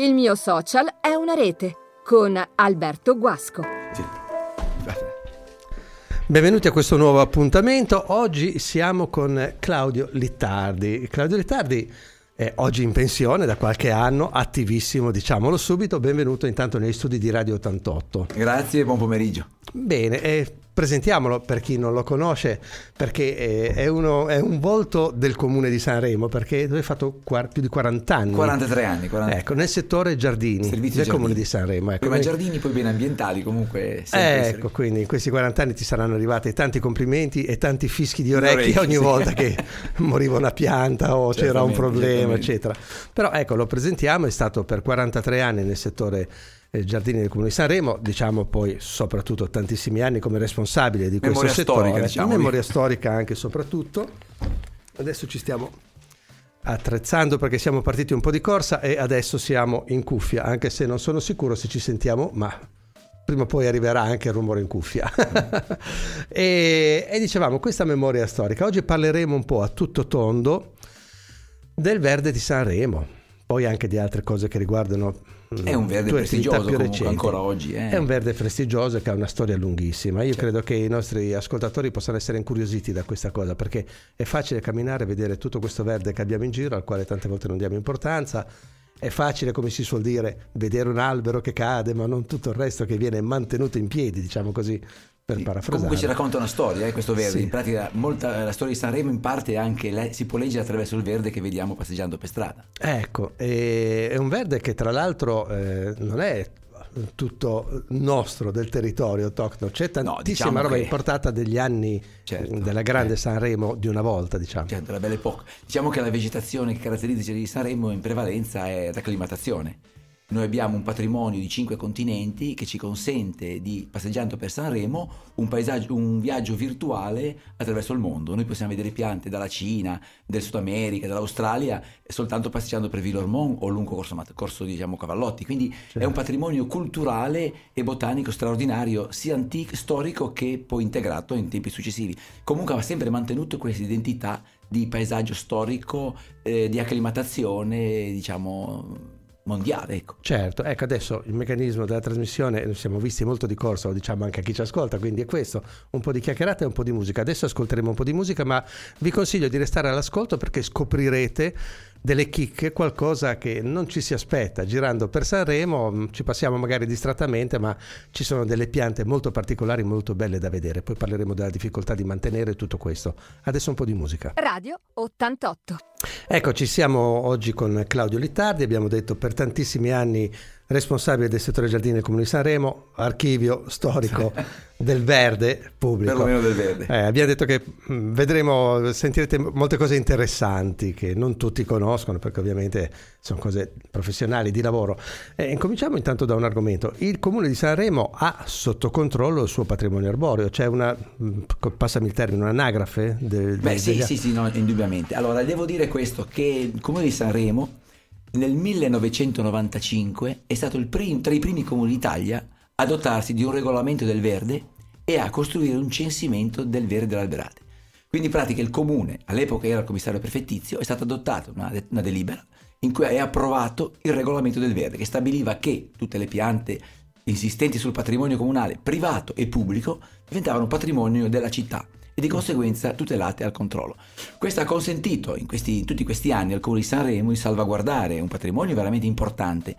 Il mio social è una rete con Alberto Guasco. Benvenuti a questo nuovo appuntamento. Oggi siamo con Claudio Littardi. Claudio Littardi è oggi in pensione da qualche anno, attivissimo, diciamolo subito. Benvenuto intanto negli studi di Radio 88. Grazie e buon pomeriggio. Bene, eh, presentiamolo per chi non lo conosce, perché eh, è, uno, è, un volto del comune di Sanremo, perché tu hai fatto più di 40 anni. 43 anni. 40... Ecco, nel settore giardini Servizi del giardini. comune di Sanremo. Ecco. Prima giardini, poi beni ambientali, comunque. Ecco, essere... quindi in questi 40 anni ti saranno arrivati tanti complimenti e tanti fischi di orecchie, ogni sì. volta che moriva una pianta o c'era un problema, eccetera. Però ecco, lo presentiamo, è stato per 43 anni nel settore eh, Giardini del Comune di Sanremo, diciamo poi soprattutto tantissimi anni come responsabile di memoria questo settore, storica, diciamo. memoria storica anche e soprattutto. Adesso ci stiamo attrezzando perché siamo partiti un po' di corsa e adesso siamo in cuffia, anche se non sono sicuro se ci sentiamo, ma prima o poi arriverà anche il rumore in cuffia. e, e dicevamo, questa memoria storica, oggi parleremo un po' a tutto tondo del verde di Sanremo, poi anche di altre cose che riguardano è un verde prestigioso ancora oggi. Eh. È un verde prestigioso che ha una storia lunghissima. Io certo. credo che i nostri ascoltatori possano essere incuriositi da questa cosa perché è facile camminare e vedere tutto questo verde che abbiamo in giro, al quale tante volte non diamo importanza. È facile, come si suol dire, vedere un albero che cade, ma non tutto il resto che viene mantenuto in piedi, diciamo così, per parafrasare. Comunque ci racconta una storia, eh, questo verde. Sì. In pratica, molta, la storia di Sanremo in parte anche le, si può leggere attraverso il verde che vediamo passeggiando per strada. Ecco, è un verde che tra l'altro eh, non è tutto nostro del territorio autoctono, c'è tantissima no, diciamo roba che... importata degli anni certo, della grande eh. Sanremo di una volta, diciamo. Certo, della belle epoca. Diciamo che la vegetazione che caratterizza di Sanremo in prevalenza è l'acclimatazione. Noi abbiamo un patrimonio di cinque continenti che ci consente di, passeggiando per Sanremo, un, paesaggio, un viaggio virtuale attraverso il mondo. Noi possiamo vedere piante dalla Cina, del Sud America, dall'Australia, soltanto passeggiando per Villormont o lungo corso, corso diciamo, Cavallotti. Quindi certo. è un patrimonio culturale e botanico straordinario, sia antico, storico che poi integrato in tempi successivi. Comunque ha sempre mantenuto questa identità di paesaggio storico, eh, di acclimatazione, diciamo mondiale. Ecco. Certo, ecco adesso il meccanismo della trasmissione, noi siamo visti molto di corsa, lo diciamo anche a chi ci ascolta, quindi è questo, un po' di chiacchierata e un po' di musica. Adesso ascolteremo un po' di musica, ma vi consiglio di restare all'ascolto perché scoprirete delle chicche, qualcosa che non ci si aspetta. Girando per Sanremo ci passiamo magari distrattamente, ma ci sono delle piante molto particolari, molto belle da vedere. Poi parleremo della difficoltà di mantenere tutto questo. Adesso un po' di musica. Radio 88. Ecco, ci siamo oggi con Claudio Littardi, abbiamo detto per tantissimi anni responsabile del settore giardini del Comune di Sanremo, archivio storico del verde pubblico. Perlomeno del verde. Eh, abbiamo detto che mh, vedremo, sentirete molte cose interessanti che non tutti conoscono perché ovviamente sono cose professionali di lavoro. Eh, incominciamo intanto da un argomento. Il Comune di Sanremo ha sotto controllo il suo patrimonio arboreo, c'è una, mh, passami il termine, un'anagrafe? Del, Beh del, sì, degli... sì, sì, no, indubbiamente. Allora, devo dire questo, che il Comune di Sanremo nel 1995 è stato prim- tra i primi comuni d'Italia a dotarsi di un regolamento del verde e a costruire un censimento del verde dell'alberate. Quindi in pratica il comune, all'epoca era il commissario prefettizio, è stata adottata una, de- una delibera in cui è approvato il regolamento del verde che stabiliva che tutte le piante insistenti sul patrimonio comunale privato e pubblico diventavano patrimonio della città e di conseguenza tutelate al controllo. Questo ha consentito in, questi, in tutti questi anni al Comune di Sanremo di salvaguardare un patrimonio veramente importante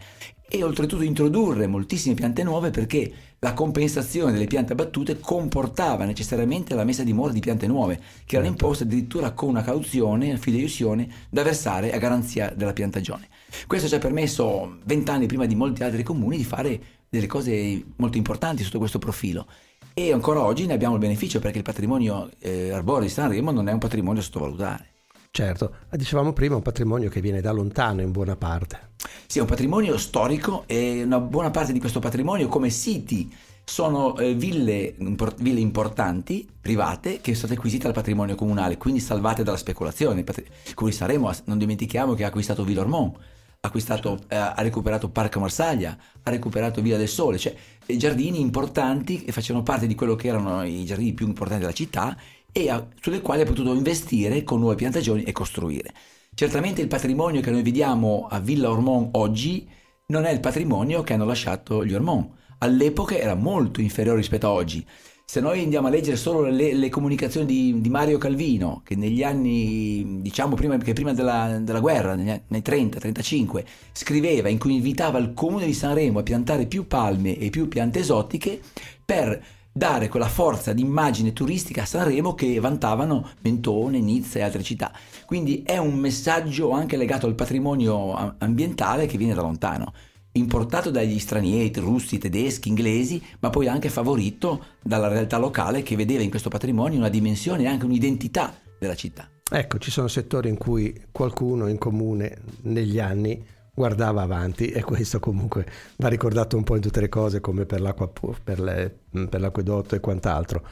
e oltretutto introdurre moltissime piante nuove perché la compensazione delle piante abbattute comportava necessariamente la messa a dimora di piante nuove che erano imposte addirittura con una cauzione, una fideiussione da versare a garanzia della piantagione. Questo ci ha permesso vent'anni prima di molti altri comuni di fare delle cose molto importanti sotto questo profilo e ancora oggi ne abbiamo il beneficio perché il patrimonio eh, arboreo di Sanremo non è un patrimonio sottovalutare. Certo, dicevamo prima un patrimonio che viene da lontano in buona parte. Sì, è un patrimonio storico e una buona parte di questo patrimonio come siti sono eh, ville, import- ville, importanti, private, che sono state acquisite dal patrimonio comunale, quindi salvate dalla speculazione. Patri- Comune Sanremo, non dimentichiamo che ha acquistato Villormont, acquistato, eh, ha recuperato Parco Marsaglia, ha recuperato Villa del Sole, cioè giardini importanti che facevano parte di quello che erano i giardini più importanti della città e a, sulle quali ha potuto investire con nuove piantagioni e costruire. Certamente il patrimonio che noi vediamo a Villa Ormont oggi non è il patrimonio che hanno lasciato gli Ormond. All'epoca era molto inferiore rispetto a oggi. Se noi andiamo a leggere solo le, le comunicazioni di, di, Mario Calvino, che negli anni, diciamo prima, prima della, della guerra, negli anni 30-35, scriveva in cui invitava il comune di Sanremo a piantare più palme e più piante esotiche per dare quella forza di immagine turistica a Sanremo che vantavano Mentone, Nizza e altre città. Quindi è un messaggio anche legato al patrimonio ambientale che viene da lontano importato dagli stranieri, russi, tedeschi, inglesi, ma poi anche favorito dalla realtà locale che vedeva in questo patrimonio una dimensione e anche un'identità della città. Ecco, ci sono settori in cui qualcuno in comune negli anni guardava avanti e questo comunque va ricordato un po' in tutte le cose come per, l'acqua, per, le, per l'acquedotto e quant'altro.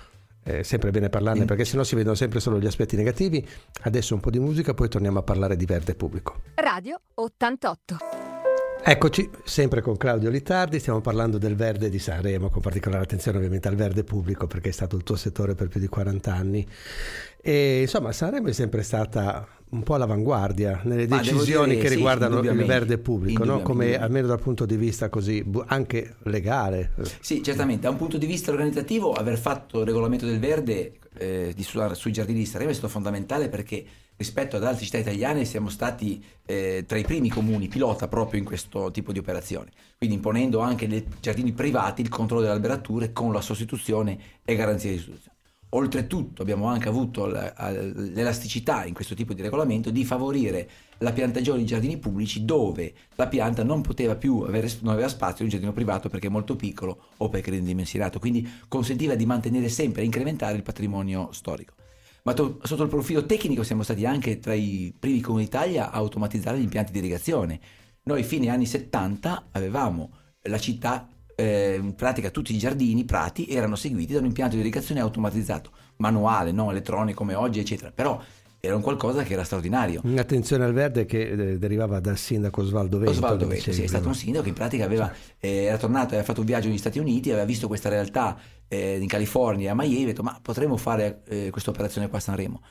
È sempre bene parlarne perché sennò si vedono sempre solo gli aspetti negativi. Adesso un po' di musica, poi torniamo a parlare di verde pubblico. Radio 88. Eccoci, sempre con Claudio Litardi, stiamo parlando del verde di Sanremo, con particolare attenzione ovviamente al verde pubblico perché è stato il tuo settore per più di 40 anni. E insomma Sanremo è sempre stata un po' all'avanguardia nelle Ma decisioni dire, che sì, riguardano il verde pubblico, no? come almeno dal punto di vista così anche legale. Sì, certamente, da un punto di vista organizzativo aver fatto il regolamento del verde eh, di, su, sui giardini di Sanremo è stato fondamentale perché rispetto ad altre città italiane siamo stati eh, tra i primi comuni pilota proprio in questo tipo di operazione, quindi imponendo anche nei giardini privati il controllo delle alberature con la sostituzione e garanzia di sostituzione. Oltretutto abbiamo anche avuto l'elasticità in questo tipo di regolamento di favorire la piantagione di giardini pubblici dove la pianta non poteva più avere, non aveva spazio in un giardino privato perché è molto piccolo o perché era indimensionato, quindi consentiva di mantenere sempre e incrementare il patrimonio storico ma to- sotto il profilo tecnico siamo stati anche tra i primi comuni d'Italia a automatizzare gli impianti di irrigazione. Noi fine anni 70 avevamo la città, eh, in pratica tutti i giardini, i prati erano seguiti da un impianto di irrigazione automatizzato, manuale, non elettronico come oggi, eccetera. Però era un qualcosa che era straordinario. Un'attenzione al verde che eh, derivava dal sindaco Osvaldo Vento. Osvaldo Vento, sì, è stato un sindaco che in pratica aveva, eh, era tornato, aveva fatto un viaggio negli Stati Uniti, aveva visto questa realtà eh, in California, a Miami, ha detto ma potremmo fare eh, questa operazione qua a Sanremo.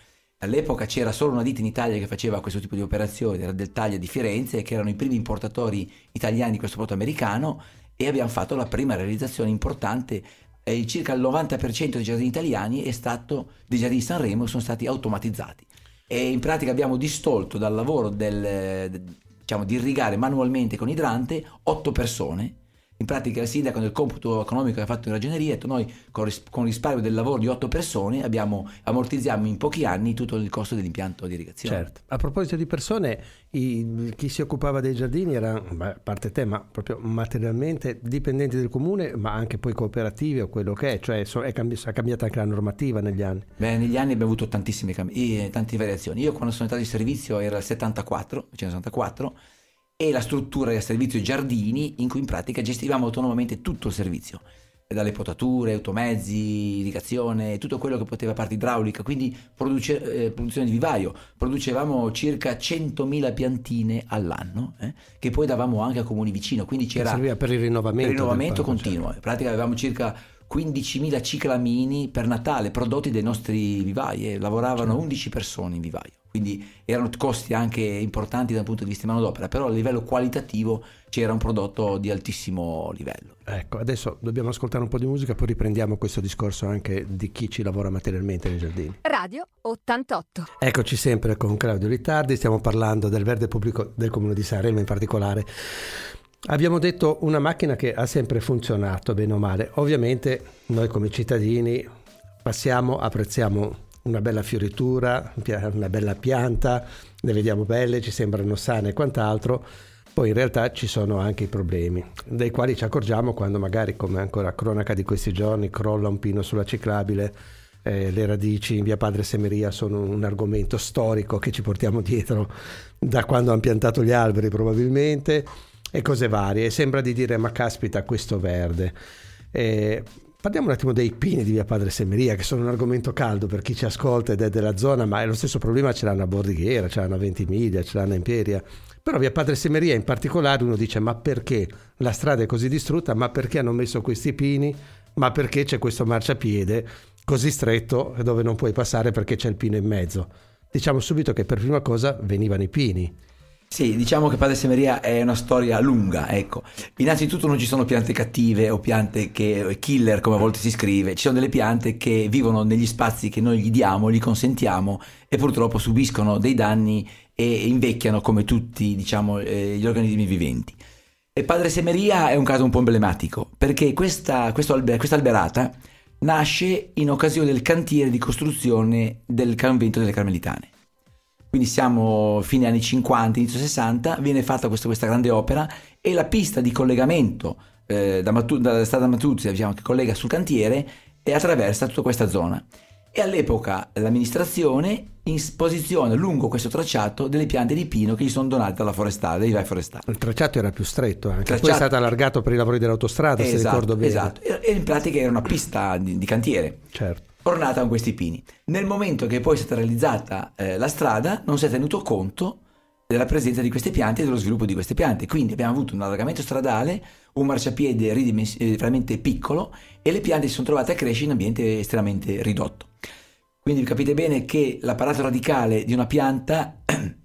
All'epoca c'era solo una ditta in Italia che faceva questo tipo di operazioni, era del Taglia di Firenze, che erano i primi importatori italiani di questo prodotto americano e abbiamo fatto la prima realizzazione importante eh, circa il 90% dei giardini italiani è stato, dei giardini di Sanremo sono stati automatizzati e in pratica abbiamo distolto dal lavoro del, diciamo, di irrigare manualmente con idrante otto persone in pratica il sindaco nel computo economico che ha fatto in ragioneria ha detto noi con, ris- con risparmio del lavoro di otto persone abbiamo, ammortizziamo in pochi anni tutto il costo dell'impianto di irrigazione. Certo. A proposito di persone, i, chi si occupava dei giardini era, beh, a parte te, ma proprio materialmente dipendenti del comune, ma anche poi cooperativi o quello che è, cioè so, è, cambi- è cambiata anche la normativa negli anni. Beh, negli anni abbiamo avuto tantissime cambi- tante variazioni. Io quando sono entrato in servizio era il 74, 1974 e la struttura del servizio giardini in cui in pratica gestivamo autonomamente tutto il servizio dalle potature, automezzi, irrigazione, tutto quello che poteva parte idraulica, quindi produce, eh, produzione di vivaio. Producevamo circa 100.000 piantine all'anno, eh, che poi davamo anche a comuni vicino, quindi c'era... Serviva per il rinnovamento. Per il rinnovamento continuo. Certo. In pratica avevamo circa 15.000 ciclamini per Natale prodotti dai nostri vivai e lavoravano certo. 11 persone in vivaio quindi erano costi anche importanti dal punto di vista di manodopera, però a livello qualitativo c'era un prodotto di altissimo livello. Ecco, adesso dobbiamo ascoltare un po' di musica, poi riprendiamo questo discorso anche di chi ci lavora materialmente nei giardini. Radio 88. Eccoci sempre con Claudio Ritardi, stiamo parlando del verde pubblico del comune di Sanremo in particolare. Abbiamo detto una macchina che ha sempre funzionato bene o male. Ovviamente noi come cittadini passiamo, apprezziamo una bella fioritura, una bella pianta, le vediamo belle, ci sembrano sane e quant'altro, poi in realtà ci sono anche i problemi, dei quali ci accorgiamo quando magari, come ancora cronaca di questi giorni, crolla un pino sulla ciclabile, eh, le radici in via Padre Semeria sono un argomento storico che ci portiamo dietro da quando hanno piantato gli alberi probabilmente e cose varie e sembra di dire ma caspita questo verde. Eh, Parliamo un attimo dei pini di via Padre Semeria, che sono un argomento caldo per chi ci ascolta ed è della zona, ma è lo stesso problema ce l'hanno a Bordighera, ce l'hanno a Ventimiglia, ce l'hanno a Imperia. Però via Padre Semeria in particolare uno dice ma perché la strada è così distrutta, ma perché hanno messo questi pini, ma perché c'è questo marciapiede così stretto dove non puoi passare perché c'è il pino in mezzo. Diciamo subito che per prima cosa venivano i pini. Sì, diciamo che Padre Semeria è una storia lunga, ecco. Innanzitutto non ci sono piante cattive o piante che killer come a volte si scrive, ci sono delle piante che vivono negli spazi che noi gli diamo, gli consentiamo e purtroppo subiscono dei danni e invecchiano come tutti, diciamo, eh, gli organismi viventi. E Padre Semeria è un caso un po' emblematico, perché questa, alber- questa alberata nasce in occasione del cantiere di costruzione del convento delle Carmelitane quindi siamo fine anni 50, inizio 60, viene fatta questa, questa grande opera e la pista di collegamento eh, da Matu- dalla strada Matuzia, diciamo, che collega sul cantiere e attraversa tutta questa zona. E all'epoca l'amministrazione posiziona lungo questo tracciato delle piante di pino che gli sono donate dalla forestale, dai forestali. Il tracciato era più stretto, anche tracciato... poi è stato allargato per i lavori dell'autostrada, esatto, se ricordo bene. Esatto, e in pratica era una pista di, di cantiere. Certo ornata con questi pini. Nel momento che poi è stata realizzata eh, la strada non si è tenuto conto della presenza di queste piante e dello sviluppo di queste piante. Quindi abbiamo avuto un allargamento stradale, un marciapiede ridimens- eh, veramente piccolo e le piante si sono trovate a crescere in un ambiente estremamente ridotto. Quindi capite bene che l'apparato radicale di una pianta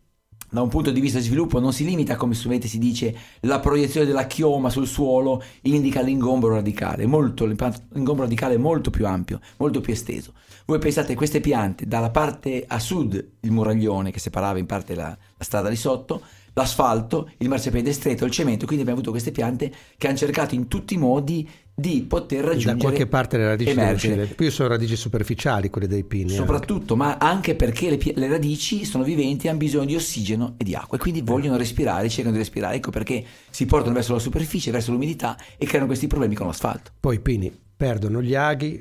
da un punto di vista di sviluppo non si limita, come sovente si dice, la proiezione della chioma sul suolo indica l'ingombro radicale, molto, l'ingombro radicale è molto più ampio, molto più esteso. Voi pensate queste piante, dalla parte a sud il muraglione che separava in parte la, la strada di sotto, l'asfalto, il marciapiede stretto, il cemento, quindi abbiamo avuto queste piante che hanno cercato in tutti i modi di poter raggiungere da qualche parte le radici emergere. più sono radici superficiali quelle dei pini soprattutto anche. ma anche perché le, le, radici sono viventi hanno bisogno di ossigeno e di acqua e quindi eh. vogliono respirare cercano di respirare ecco perché si portano verso la superficie verso l'umidità e creano questi problemi con l'asfalto poi i pini perdono gli aghi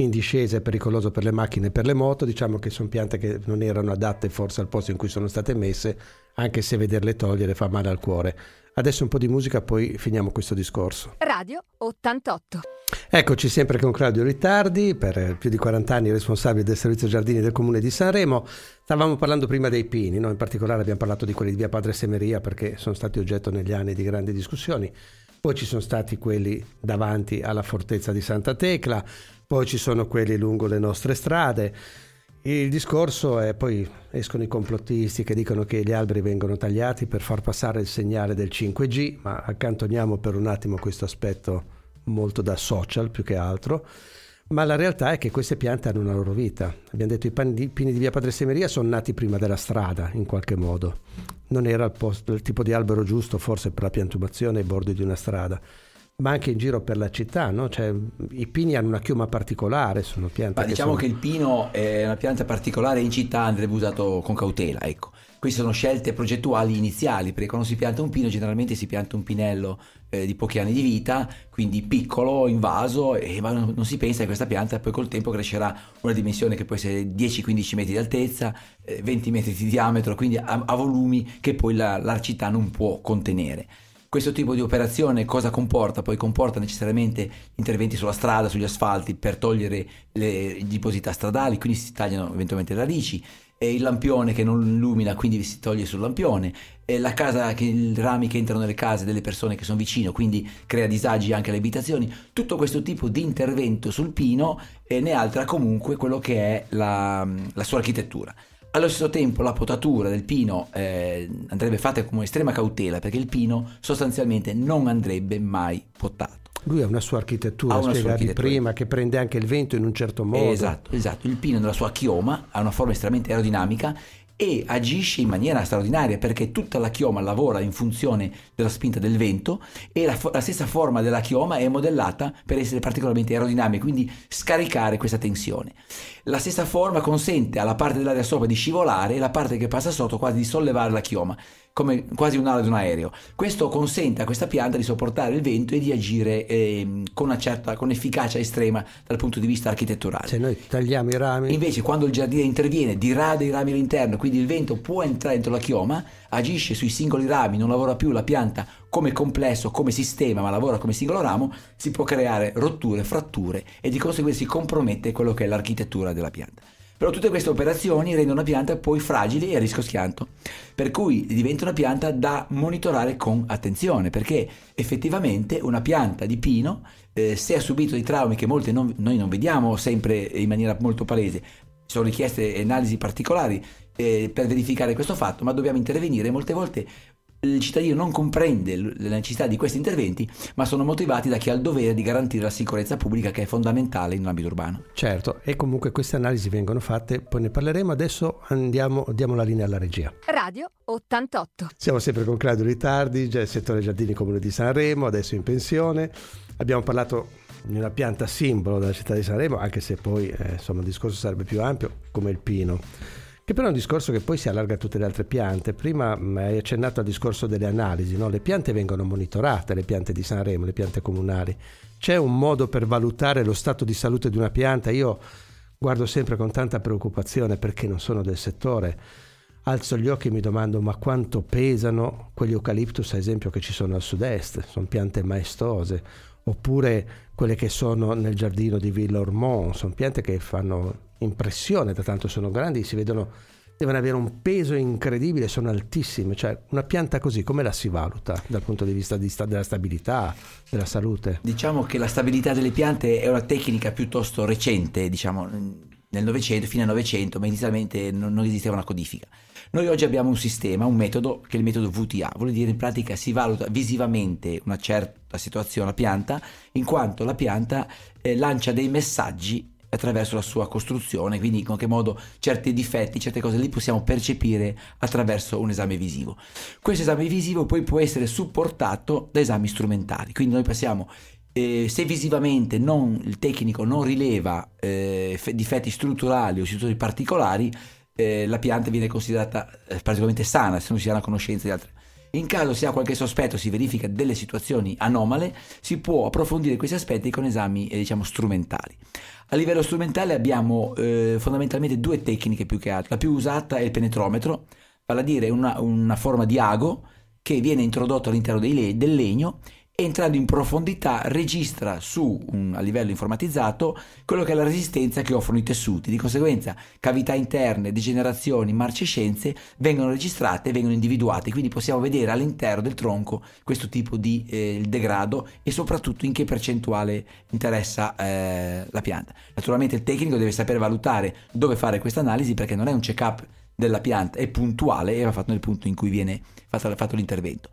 in discesa è pericoloso per le macchine e per le moto diciamo che sono piante che non erano adatte forse al posto in cui sono state messe anche se vederle togliere fa male al cuore Adesso un po' di musica, poi finiamo questo discorso. Radio 88. Eccoci sempre con Claudio Ritardi, per più di 40 anni responsabile del servizio giardini del comune di Sanremo. Stavamo parlando prima dei pini, no? in particolare abbiamo parlato di quelli di via Padre Semeria perché sono stati oggetto negli anni di grandi discussioni. Poi ci sono stati quelli davanti alla fortezza di Santa Tecla, poi ci sono quelli lungo le nostre strade. Il discorso è poi escono i complottisti che dicono che gli alberi vengono tagliati per far passare il segnale del 5G, ma accantoniamo per un attimo questo aspetto molto da social più che altro. Ma la realtà è che queste piante hanno una loro vita. Abbiamo detto che i pini di via Padre Semeria sono nati prima della strada, in qualche modo. Non era il, posto, il tipo di albero giusto, forse per la piantumazione ai bordi di una strada ma anche in giro per la città, no? cioè, i pini hanno una chioma particolare, sono piante. Ma che diciamo sono... che il pino è una pianta particolare in città andrebbe usato con cautela, ecco. Queste sono scelte progettuali iniziali, perché quando si pianta un pino generalmente si pianta un pinello eh, di pochi anni di vita, quindi piccolo, in vaso, e, ma non, non, si pensa che questa pianta poi col tempo crescerà una dimensione che può essere 10-15 metri di altezza, eh, 20 metri di diametro, quindi a, a volumi che poi la, la città non può contenere. Questo tipo di operazione cosa comporta? Poi comporta necessariamente interventi sulla strada, sugli asfalti per togliere le deposità stradali, quindi si tagliano eventualmente le radici, e il lampione che non illumina, quindi si toglie sul lampione, e la casa che, i rami che entrano nelle case delle persone che sono vicino, quindi crea disagi anche alle abitazioni. Tutto questo tipo di intervento sul pino eh, ne altera comunque quello che è la, la sua architettura. Allo stesso tempo la potatura del pino eh, andrebbe fatta con estrema cautela perché il pino sostanzialmente non andrebbe mai potato. Lui ha una sua architettura, una spiegavi sua architettura. prima, che prende anche il vento in un certo modo. Esatto, esatto. Il pino nella sua chioma ha una forma estremamente aerodinamica e agisce in maniera straordinaria perché tutta la chioma lavora in funzione della spinta del vento e la, la, stessa forma della chioma è modellata per essere particolarmente aerodinamica, quindi scaricare questa tensione. La stessa forma consente alla parte dell'aria sopra di scivolare e la parte che passa sotto quasi di sollevare la chioma come quasi un'ala di un aereo. Questo consente a questa pianta di sopportare il vento e di agire eh, con una certa con efficacia estrema dal punto di vista architetturale. Se noi tagliamo i rami. Invece, quando il giardino interviene, dirada i rami all'interno, quindi il vento può entrare dentro la chioma, agisce sui singoli rami, non lavora più la pianta come complesso, come sistema, ma lavora come singolo ramo, si può creare rotture, fratture e di conseguenza si compromette quello che è l'architettura della pianta. Però tutte queste operazioni rendono la pianta poi fragile e a rischio schianto, per cui diventa una pianta da monitorare con attenzione, perché effettivamente una pianta di pino, eh, se ha subito dei traumi che molti non, noi non vediamo sempre in maniera molto palese, sono richieste analisi particolari, eh, per verificare questo fatto, ma dobbiamo intervenire. Molte volte il cittadino non comprende la necessità di questi interventi, ma sono motivati da chi ha il dovere di garantire la sicurezza pubblica che è fondamentale in un ambito urbano. Certo, e comunque queste analisi vengono fatte, poi ne parleremo, adesso andiamo, diamo la linea alla regia. Radio 88. Siamo sempre con Claudio Ritardi, già il settore giardini comune di Sanremo, adesso in pensione. Abbiamo parlato di una pianta simbolo della città di Sanremo, anche se poi eh, insomma il discorso sarebbe più ampio, come il pino che però è un discorso che poi si allarga a tutte le altre piante. Prima mm, hai accennato al discorso delle analisi, no? le piante vengono monitorate, le piante di Sanremo, le piante comunali. C'è un modo per valutare lo stato di salute di una pianta? Io guardo sempre con tanta preoccupazione perché non sono del settore. Alzo gli occhi e mi domando ma quanto pesano quegli eucaliptus, ad esempio, che ci sono al sud-est, sono piante maestose, oppure quelle che sono nel giardino di Villa Ormont, sono piante che fanno impressione, da tanto sono grandi, si vedono, devono avere un peso incredibile, sono altissime, cioè una pianta così come la si valuta dal punto di vista di sta- della stabilità, della salute? Diciamo che la stabilità delle piante è una tecnica piuttosto recente, diciamo nel Novecento, fine Novecento, ma inizialmente non, non esisteva una codifica. Noi oggi abbiamo un sistema, un metodo che è il metodo VTA, vuol dire in pratica si valuta visivamente una certa situazione, la pianta, in quanto la pianta eh, lancia dei messaggi attraverso la sua costruzione, quindi in qualche modo certi difetti, certe cose li possiamo percepire attraverso un esame visivo. Questo esame visivo poi può essere supportato da esami strumentali, quindi noi passiamo eh, se visivamente non, il tecnico non rileva eh, difetti strutturali o situazioni particolari, eh, la pianta viene considerata eh, particolarmente sana se non si ha una conoscenza di altre in caso si ha qualche sospetto, si verifica delle situazioni anomale, si può approfondire questi aspetti con esami eh, diciamo strumentali. A livello strumentale abbiamo eh, fondamentalmente due tecniche più che altro. La più usata è il penetrometro, vale a dire una, una forma di ago che viene introdotto all'interno le- del legno entrando in profondità registra su un, a livello informatizzato quello che è la resistenza che offrono i tessuti. Di conseguenza cavità interne, degenerazioni, marcescenze vengono registrate e vengono individuate, quindi possiamo vedere all'interno del tronco questo tipo di eh, degrado e soprattutto in che percentuale interessa eh, la pianta. Naturalmente il tecnico deve sapere valutare dove fare questa analisi perché non è un check-up della pianta, è puntuale e va fatto nel punto in cui viene fatto, fatto l'intervento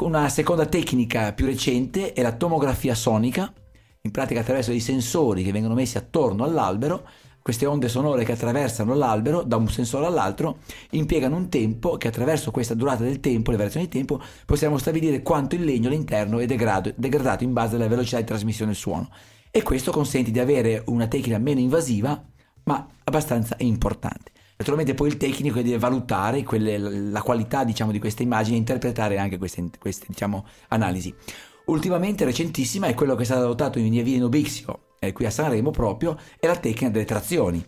una seconda tecnica più recente è la tomografia sonica, in pratica attraverso dei sensori che vengono messi attorno all'albero, queste onde sonore che attraversano l'albero da un sensore all'altro impiegano un tempo che attraverso questa durata del tempo, le variazioni di tempo, possiamo stabilire quanto il legno all'interno è degradato in base alla velocità di trasmissione del suono. E questo consente di avere una tecnica meno invasiva, ma abbastanza importante. Naturalmente poi il tecnico deve valutare quelle, la qualità diciamo, di queste immagini e interpretare anche queste, queste diciamo, analisi. Ultimamente, recentissima, è quello che è stato adottato in via Vino eh, qui a Sanremo proprio, è la tecnica delle trazioni.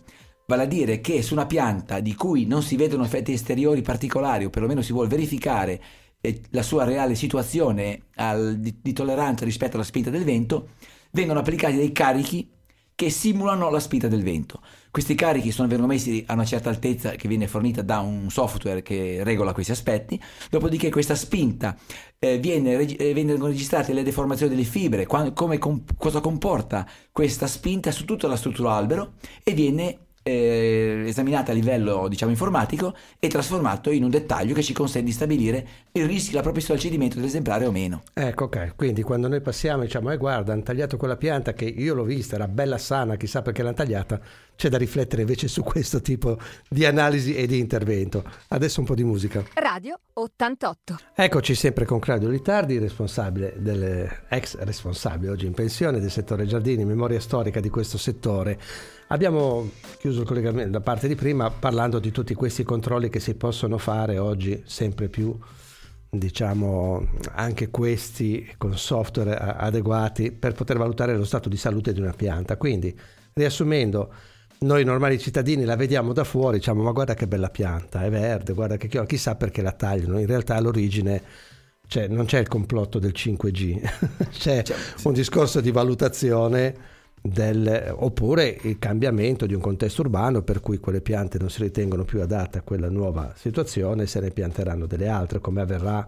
Vale a dire che su una pianta di cui non si vedono effetti esteriori particolari o perlomeno si vuole verificare eh, la sua reale situazione al, di, di tolleranza rispetto alla spinta del vento, vengono applicati dei carichi che simulano la spinta del vento. Questi carichi sono vengono messi a una certa altezza che viene fornita da un software che regola questi aspetti, dopodiché questa spinta eh, viene, eh, vengono registrate le deformazioni delle fibre, quando, come, com, cosa comporta questa spinta su tutta la struttura albero e viene eh, esaminata a livello diciamo informatico e trasformato in un dettaglio che ci consente di stabilire il rischio, la propria al cedimento dell'esemplare o meno. Ecco, ok, quindi quando noi passiamo e diciamo, eh guarda, hanno tagliato quella pianta che io l'ho vista, era bella sana, chissà perché l'hanno tagliata, c'è da riflettere invece su questo tipo di analisi e di intervento. Adesso un po' di musica. Radio 88. Eccoci sempre con Claudio Litardi, responsabile delle, ex responsabile oggi in pensione del settore giardini, memoria storica di questo settore. Abbiamo chiuso il collegamento da parte di prima parlando di tutti questi controlli che si possono fare oggi sempre più diciamo anche questi con software adeguati per poter valutare lo stato di salute di una pianta. Quindi, riassumendo, noi normali cittadini la vediamo da fuori, diciamo ma guarda che bella pianta, è verde, guarda che chiodo, chissà perché la tagliano, in realtà all'origine cioè, non c'è il complotto del 5G, c'è certo. un discorso di valutazione del, oppure il cambiamento di un contesto urbano per cui quelle piante non si ritengono più adatte a quella nuova situazione e se ne pianteranno delle altre, come avverrà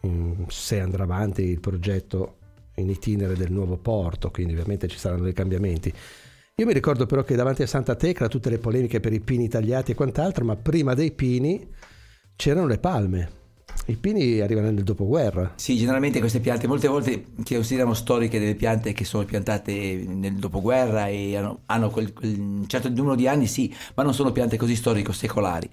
in, se andrà avanti il progetto in itinere del nuovo porto, quindi ovviamente ci saranno dei cambiamenti. Io mi ricordo però che davanti a Santa Tecla tutte le polemiche per i pini tagliati e quant'altro, ma prima dei pini c'erano le palme. I pini arrivano nel dopoguerra. Sì, generalmente queste piante, molte volte che consideriamo storiche delle piante che sono piantate nel dopoguerra e hanno, hanno quel, quel, un certo numero di anni, sì, ma non sono piante così storico-secolari.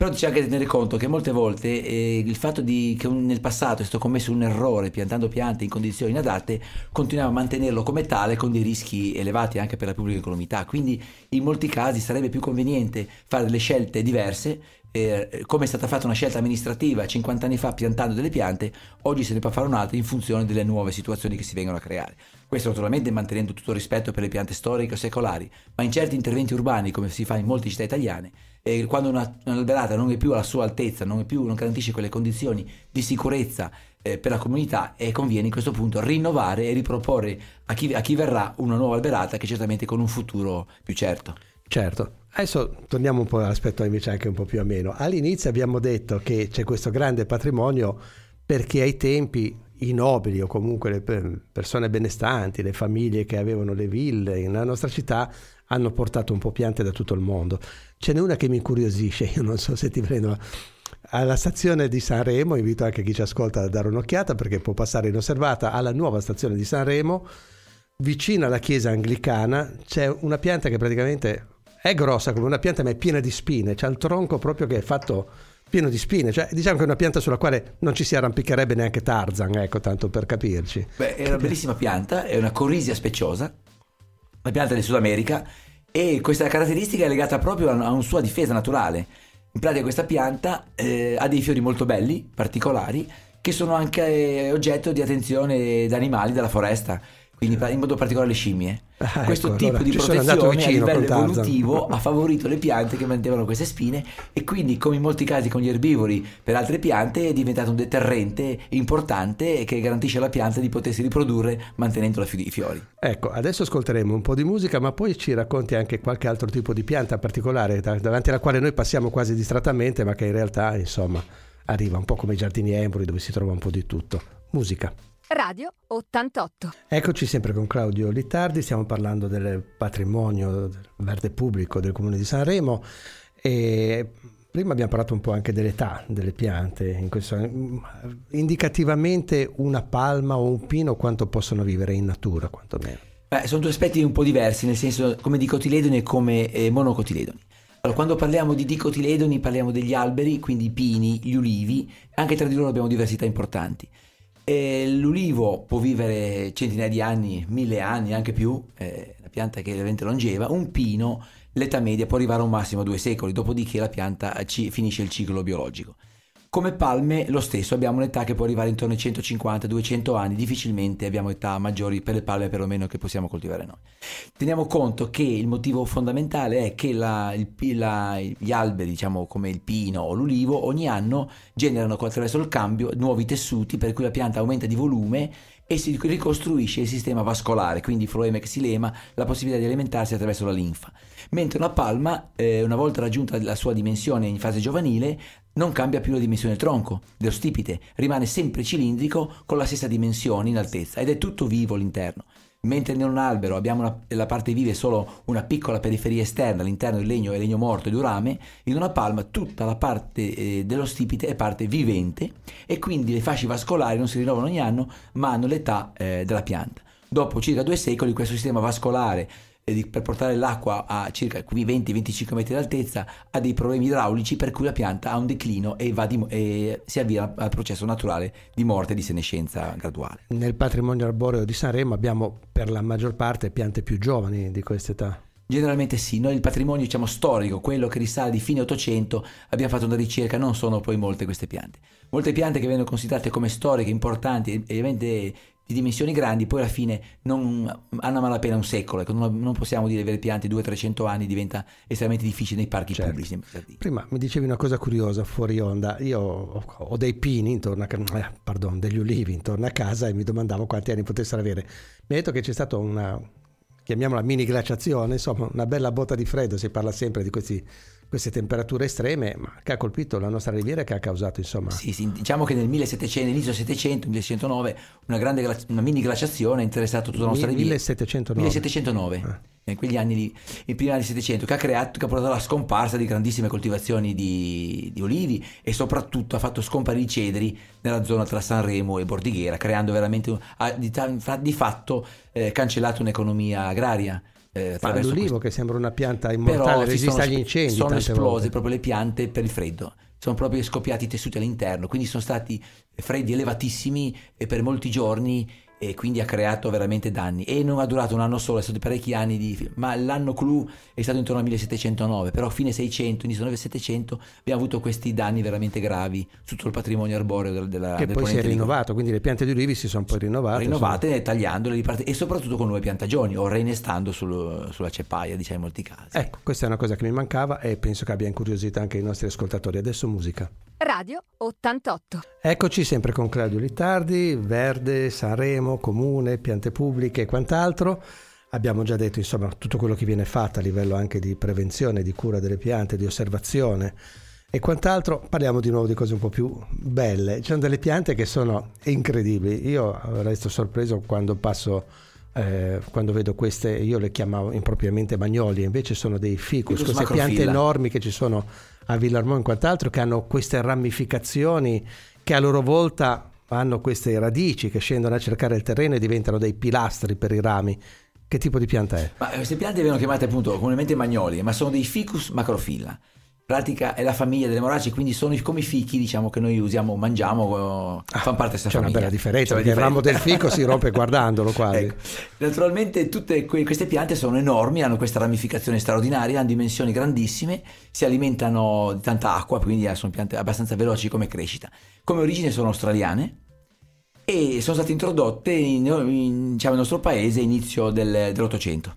Però c'è anche da tenere conto che molte volte eh, il fatto di, che un, nel passato è stato commesso un errore piantando piante in condizioni inadatte, continuiamo a mantenerlo come tale con dei rischi elevati anche per la pubblica incolumità. Quindi in molti casi sarebbe più conveniente fare delle scelte diverse eh, come è stata fatta una scelta amministrativa 50 anni fa piantando delle piante, oggi se ne può fare un'altra in funzione delle nuove situazioni che si vengono a creare. Questo naturalmente mantenendo tutto il rispetto per le piante storiche o secolari, ma in certi interventi urbani, come si fa in molte città italiane, eh, quando una, un'alberata non è più alla sua altezza, non, più, non garantisce quelle condizioni di sicurezza eh, per la comunità, e conviene in questo punto rinnovare e riproporre a chi, a chi verrà una nuova alberata che certamente con un futuro più certo. Certo, adesso torniamo un po' all'aspetto invece anche un po' più ameno. All'inizio abbiamo detto che c'è questo grande patrimonio perché ai tempi i nobili o comunque le persone benestanti, le famiglie che avevano le ville nella nostra città hanno portato un po' piante da tutto il mondo. Ce n'è una che mi incuriosisce, io non so se ti prendo alla stazione di Sanremo, invito anche chi ci ascolta a dare un'occhiata perché può passare inosservata alla nuova stazione di Sanremo, vicino alla chiesa anglicana c'è una pianta che praticamente è grossa come una pianta ma è piena di spine, c'è il tronco proprio che è fatto pieno di spine, cioè diciamo che è una pianta sulla quale non ci si arrampicherebbe neanche Tarzan, ecco, tanto per capirci. Beh, è una bellissima pianta, è una corisia speciosa, una pianta del Sud America e questa caratteristica è legata proprio a una sua difesa naturale. In pratica questa pianta eh, ha dei fiori molto belli, particolari, che sono anche oggetto di attenzione da animali della foresta quindi in modo particolare le scimmie. Ah, Questo ecco, tipo allora, di protezione a livello evolutivo ha favorito le piante che mantenevano queste spine e quindi come in molti casi con gli erbivori per altre piante è diventato un deterrente importante che garantisce alla pianta di potersi riprodurre mantenendo i fiori. Ecco, adesso ascolteremo un po' di musica ma poi ci racconti anche qualche altro tipo di pianta particolare davanti alla quale noi passiamo quasi distrattamente ma che in realtà insomma arriva un po' come i giardini Emboli dove si trova un po' di tutto. Musica. Radio 88. Eccoci sempre con Claudio Littardi, stiamo parlando del patrimonio verde pubblico del comune di Sanremo e prima abbiamo parlato un po' anche dell'età delle piante, in questo, indicativamente una palma o un pino quanto possono vivere in natura quantomeno. Beh, sono due aspetti un po' diversi, nel senso come dicotiledoni e come eh, monocotiledoni. Allora, quando parliamo di dicotiledoni parliamo degli alberi, quindi i pini, gli ulivi, anche tra di loro abbiamo diversità importanti. E l'ulivo può vivere centinaia di anni, mille anni, anche più, è una pianta che è veramente longeva. Un pino, l'età media può arrivare a un massimo a due secoli, dopodiché la pianta ci, finisce il ciclo biologico. Come palme lo stesso, abbiamo un'età che può arrivare intorno ai 150-200 anni, difficilmente abbiamo età maggiori per le palme perlomeno che possiamo coltivare noi. Teniamo conto che il motivo fondamentale è che la, il, la, gli alberi, diciamo come il pino o l'ulivo, ogni anno generano attraverso il cambio nuovi tessuti per cui la pianta aumenta di volume e si ricostruisce il sistema vascolare, quindi floema xilema, la possibilità di alimentarsi attraverso la linfa. Mentre una palma, eh, una volta raggiunta la sua dimensione in fase giovanile, non cambia più la dimensione del tronco, dello stipite, rimane sempre cilindrico con la stessa dimensione in altezza ed è tutto vivo all'interno. Mentre in un albero abbiamo una, la parte viva è solo una piccola periferia esterna, all'interno del legno è legno morto e di rame, in una palma tutta la parte eh, dello stipite è parte vivente e quindi le fasce vascolari non si rinnovano ogni anno ma hanno l'età eh, della pianta. Dopo circa due secoli questo sistema vascolare per portare l'acqua a circa 20-25 metri d'altezza ha dei problemi idraulici per cui la pianta ha un declino e, di, e si avvia al processo naturale di morte e di senescenza graduale. Nel patrimonio arboreo di Sanremo abbiamo per la maggior parte piante più giovani di questa età. Generalmente sì, noi il patrimonio diciamo storico, quello che risale di fine 800, abbiamo fatto una ricerca, non sono poi molte queste piante. Molte piante che vengono considerate come storiche, importanti, ovviamente di dimensioni grandi, poi alla fine non, hanno a malapena un secolo. Ecco, non, non, possiamo dire avere piante 200-300 anni, diventa estremamente difficile nei parchi certo. pubblici. Prima mi dicevi una cosa curiosa fuori onda. Io ho, ho dei pini intorno a eh, pardon, degli ulivi intorno a casa e mi domandavo quanti anni potessero avere. Mi ha detto che c'è stata una, chiamiamola mini glaciazione, insomma, una bella botta di freddo. Si parla sempre di questi queste temperature estreme, ma che ha colpito la nostra riviera e che ha causato insomma... Sì, sì diciamo che nel 1700, inizio 700, 1709, una grande una mini glaciazione ha interessato tutta la nostra riviera. 1709. 1709. Eh. in quegli anni lì, i primi anni 700, che ha, creato, che ha portato alla scomparsa di grandissime coltivazioni di, di, olivi e soprattutto ha fatto scomparire i cedri nella zona tra Sanremo e Bordighera, creando veramente, ha, di, di, fatto eh, cancellato un'economia agraria. Eh, l'olivo questo. che sembra una pianta immortale, resiste agli incendi. Sono esplose volte. proprio le piante per il freddo sono proprio scoppiati i tessuti all'interno, quindi sono stati freddi elevatissimi e per molti giorni e quindi ha creato veramente danni. E non ha durato un anno solo, è stato parecchi anni di, ma l'anno clou è stato intorno al 1709 però a fine 600, inizio 700 abbiamo avuto questi danni veramente gravi su tutto il patrimonio arboreo della, della che del poi si è rinnovato, quindi le piante di olivi si sono poi rinnovate rinnovate, insomma. tagliandole e soprattutto con nuove piantagioni o reinestando sul, sulla ceppaia diciamo in molti casi. Ecco, questa è una cosa che mi mancava e penso che abbia incuriosito anche i nostri ascoltatori. Adesso musica. Radio 88. Eccoci sempre con Claudio Littardi, Verde, Sanremo, Comune, piante pubbliche e quant'altro. Abbiamo già detto insomma tutto quello che viene fatto a livello anche di prevenzione, di cura delle piante, di osservazione e quant'altro. Parliamo di nuovo di cose un po' più belle. Ci sono delle piante che sono incredibili. Io resto sorpreso quando passo eh, quando vedo queste, io le chiamavo impropriamente magnoli, invece sono dei ficus, ficus queste macrofila. piante enormi che ci sono a Villarmont e quant'altro, che hanno queste ramificazioni che a loro volta hanno queste radici che scendono a cercare il terreno e diventano dei pilastri per i rami. Che tipo di pianta è? Ma queste piante vengono chiamate appunto comunemente magnoli, ma sono dei ficus macrofila pratica è la famiglia delle moraci, quindi sono come i fichi diciamo, che noi usiamo, mangiamo, ah, fanno parte della c'è famiglia. C'è una bella differenza, perché il ramo del fico si rompe guardandolo quasi. Ecco. Naturalmente tutte que- queste piante sono enormi, hanno questa ramificazione straordinaria, hanno dimensioni grandissime, si alimentano di tanta acqua, quindi sono piante abbastanza veloci come crescita. Come origine sono australiane e sono state introdotte in, in, diciamo, nel nostro paese inizio del, dell'Ottocento.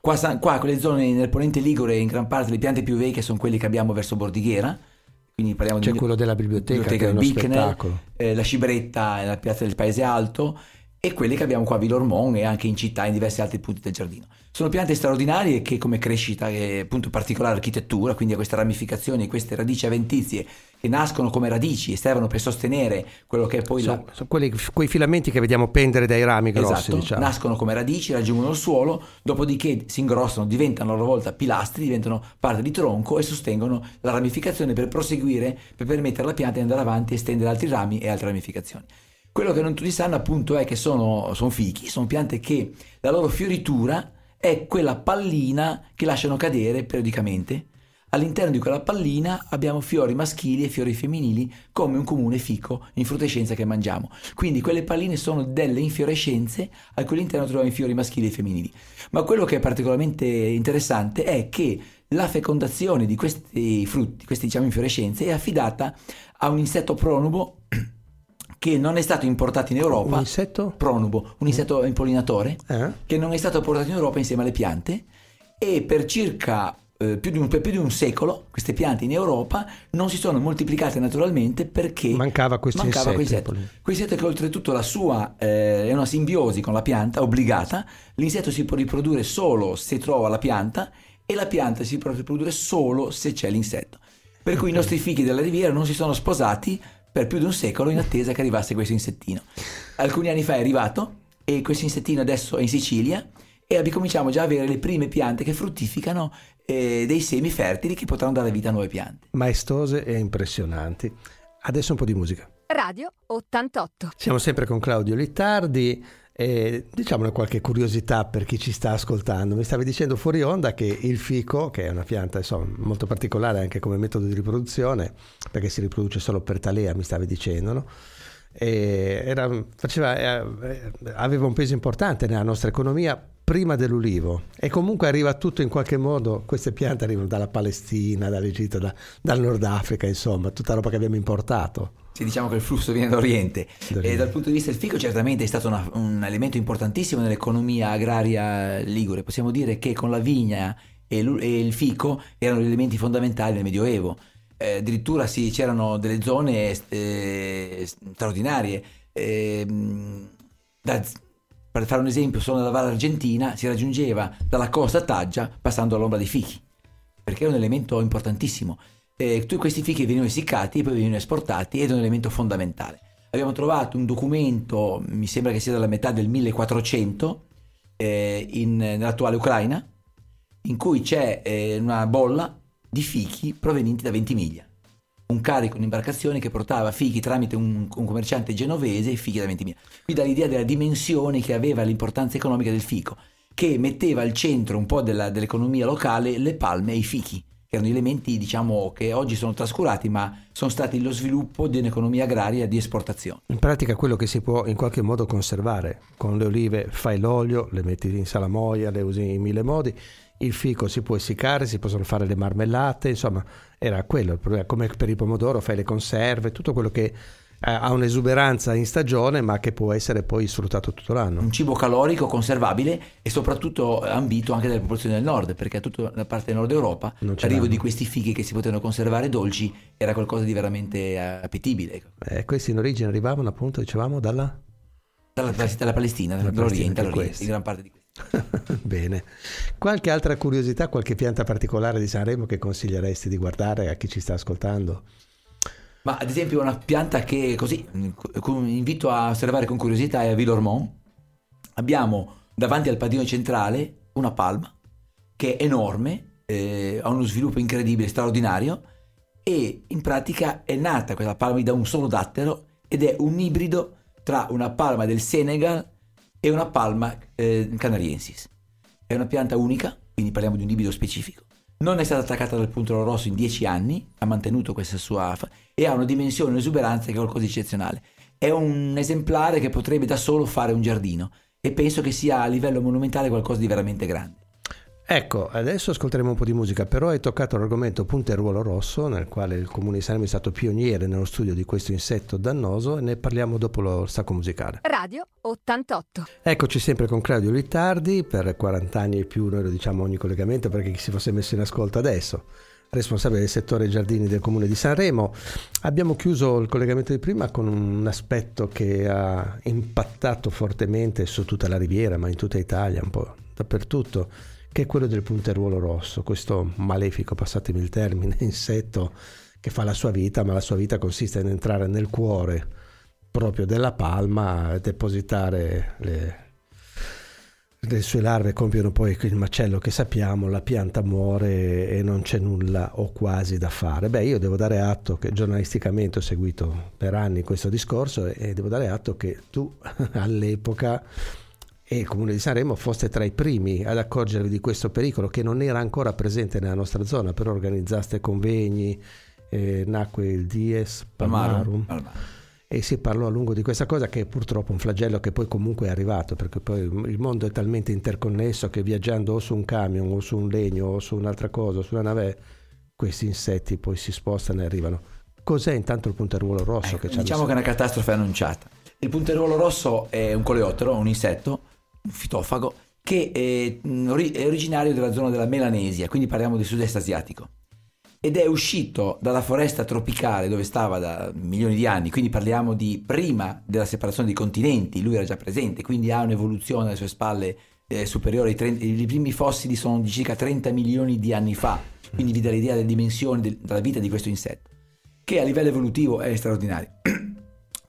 Qua, qua quelle zone nel ponente Ligure in gran parte le piante più vecchie sono quelle che abbiamo verso Bordighera. Quindi parliamo C'è di quello della biblioteca, biblioteca che è Bicknell, eh, la Cibretta la piazza del Paese Alto e quelle che abbiamo qua a Villormont e anche in città in diversi altri punti del giardino. Sono piante straordinarie che come crescita e appunto particolare architettura, quindi a queste ramificazioni, queste radici aventizie che nascono come radici e servono per sostenere quello che è poi sono, la... sono quelli, quei filamenti che vediamo pendere dai rami grossi. Esatto, diciamo. nascono come radici, raggiungono il suolo, dopodiché si ingrossano, diventano a loro volta pilastri, diventano parte di tronco e sostengono la ramificazione per proseguire, per permettere alla pianta di andare avanti e estendere altri rami e altre ramificazioni. Quello che non tutti sanno appunto è che sono, sono fichi, sono piante che la loro fioritura è quella pallina che lasciano cadere periodicamente All'interno di quella pallina abbiamo fiori maschili e fiori femminili come un comune fico infrutescenza che mangiamo. Quindi quelle palline sono delle infiorescenze al cui all'interno troviamo i fiori maschili e femminili. Ma quello che è particolarmente interessante è che la fecondazione di questi frutti, queste diciamo infiorescenze, è affidata a un insetto pronubo che non è stato importato in Europa. Un insetto? Pronubo, un insetto impollinatore, eh? che non è stato portato in Europa insieme alle piante e per circa eh, più, di un, più di un secolo queste piante in Europa non si sono moltiplicate naturalmente perché mancava questo mancava insetto. Questo insetto che oltretutto la sua eh, è una simbiosi con la pianta obbligata, l'insetto si può riprodurre solo se trova la pianta e la pianta si può riprodurre solo se c'è l'insetto. Per cui okay. i nostri fichi della riviera non si sono sposati per più di un secolo in attesa che arrivasse questo insettino. Alcuni anni fa è arrivato e questo insettino adesso è in Sicilia e cominciamo già a avere le prime piante che fruttificano eh, dei semi fertili che potranno dare vita a nuove piante. Maestose e impressionanti. Adesso un po' di musica. Radio 88. Siamo sempre con Claudio Littardi. E diciamone qualche curiosità per chi ci sta ascoltando. Mi stavi dicendo fuori onda che il fico, che è una pianta insomma, molto particolare anche come metodo di riproduzione, perché si riproduce solo per talea, mi stavi dicendo, no? Era, faceva, eh, aveva un peso importante nella nostra economia prima dell'ulivo e comunque arriva tutto in qualche modo, queste piante arrivano dalla Palestina, dall'Egitto, da, dal Nord Africa, insomma, tutta roba che abbiamo importato. Sì, diciamo che il flusso viene d'Oriente. d'Oriente. E dal punto di vista del fico certamente è stato una, un elemento importantissimo nell'economia agraria ligure. Possiamo dire che con la vigna e, e il fico erano gli elementi fondamentali del Medioevo. Eh, addirittura sì, c'erano delle zone eh, straordinarie. Eh, da, per fare un esempio, solo nella Valle Argentina si raggiungeva dalla costa a Taggia passando all'ombra dei fichi, perché è un elemento importantissimo. E tutti questi fichi venivano essiccati e poi venivano esportati ed è un elemento fondamentale. Abbiamo trovato un documento, mi sembra che sia dalla metà del 1400, eh, in, nell'attuale Ucraina, in cui c'è eh, una bolla di fichi provenienti da Ventimiglia. Un carico, un'imbarcazione che portava fichi tramite un, un commerciante genovese e fichi da Ventimiglia. Qui dà l'idea della dimensione che aveva l'importanza economica del fico, che metteva al centro un po' della, dell'economia locale le palme e i fichi che erano elementi diciamo, che oggi sono trascurati, ma sono stati lo sviluppo di un'economia agraria di esportazione. In pratica quello che si può in qualche modo conservare. Con le olive fai l'olio, le metti in salamoia, le usi in mille modi. Il fico si può essiccare, si possono fare le marmellate, insomma, era quello il problema. Come per il pomodoro fai le conserve, tutto quello che ha un'esuberanza in stagione ma che può essere poi sfruttato tutto l'anno. Un cibo calorico, conservabile e soprattutto ambito anche dalle popolazioni del nord, perché a tutta la parte del nord Europa l'arrivo di questi fichi che si potevano conservare dolci era qualcosa di veramente eh, appetibile. Eh, questi in origine arrivavano appunto, dicevamo, dalla... Dalla, dalla Palestina, dalla dall'Oriente, dall'Oriente di gran parte di questi. Bene. Qualche altra curiosità, qualche pianta particolare di Sanremo che consiglieresti di guardare a chi ci sta ascoltando? Ma ad esempio una pianta che così invito a osservare con curiosità è a Villormont. Abbiamo davanti al padino centrale una palma che è enorme, eh, ha uno sviluppo incredibile, straordinario e in pratica è nata questa palma da un solo dattero ed è un ibrido tra una palma del Senegal e una palma eh, canariensis. È una pianta unica, quindi parliamo di un ibrido specifico non è stata attaccata dal puntolo rosso in dieci anni, ha mantenuto questa sua e ha una dimensione, un'esuberanza che è qualcosa di eccezionale. È un esemplare che potrebbe da solo fare un giardino e penso che sia a livello monumentale qualcosa di veramente grande. Ecco, adesso ascolteremo un po' di musica, però hai toccato l'argomento punteruolo rosso, nel quale il Comune di Salerno è stato pioniere nello studio di questo insetto dannoso e ne parliamo dopo lo stacco musicale. Radio 88. Eccoci sempre con Claudio Littardi, per 40 anni e più noi lo diciamo ogni collegamento perché chi si fosse messo in ascolto adesso responsabile del settore giardini del comune di Sanremo. Abbiamo chiuso il collegamento di prima con un aspetto che ha impattato fortemente su tutta la riviera, ma in tutta Italia, un po' dappertutto che è quello del punteruolo rosso, questo malefico, passatemi il termine, insetto che fa la sua vita, ma la sua vita consiste in entrare nel cuore proprio della palma, depositare le, le sue larve compiono poi il macello che sappiamo, la pianta muore e non c'è nulla o quasi da fare. Beh, io devo dare atto che giornalisticamente ho seguito per anni questo discorso e devo dare atto che tu all'epoca e il Comune di Sanremo foste tra i primi ad accorgervi di questo pericolo che non era ancora presente nella nostra zona, però organizzaste convegni, eh, nacque il Dies Palmarum. Palmarum. E si parlò a lungo di questa cosa che è purtroppo un flagello che poi comunque è arrivato, perché poi il mondo è talmente interconnesso che viaggiando o su un camion o su un legno o su un'altra cosa, o su una nave, questi insetti poi si spostano e arrivano. Cos'è intanto il punteruolo rosso? Ecco, che diciamo che è una catastrofe annunciata. Il punteruolo rosso è un coleottero, un insetto fitofago, che è, è originario della zona della Melanesia, quindi parliamo del sud-est asiatico. Ed è uscito dalla foresta tropicale dove stava da milioni di anni, quindi parliamo di prima della separazione dei continenti, lui era già presente, quindi ha un'evoluzione alle sue spalle eh, superiore ai 30, i primi fossili sono di circa 30 milioni di anni fa, quindi vi dà l'idea delle dimensioni della vita di questo insetto, che a livello evolutivo è straordinario.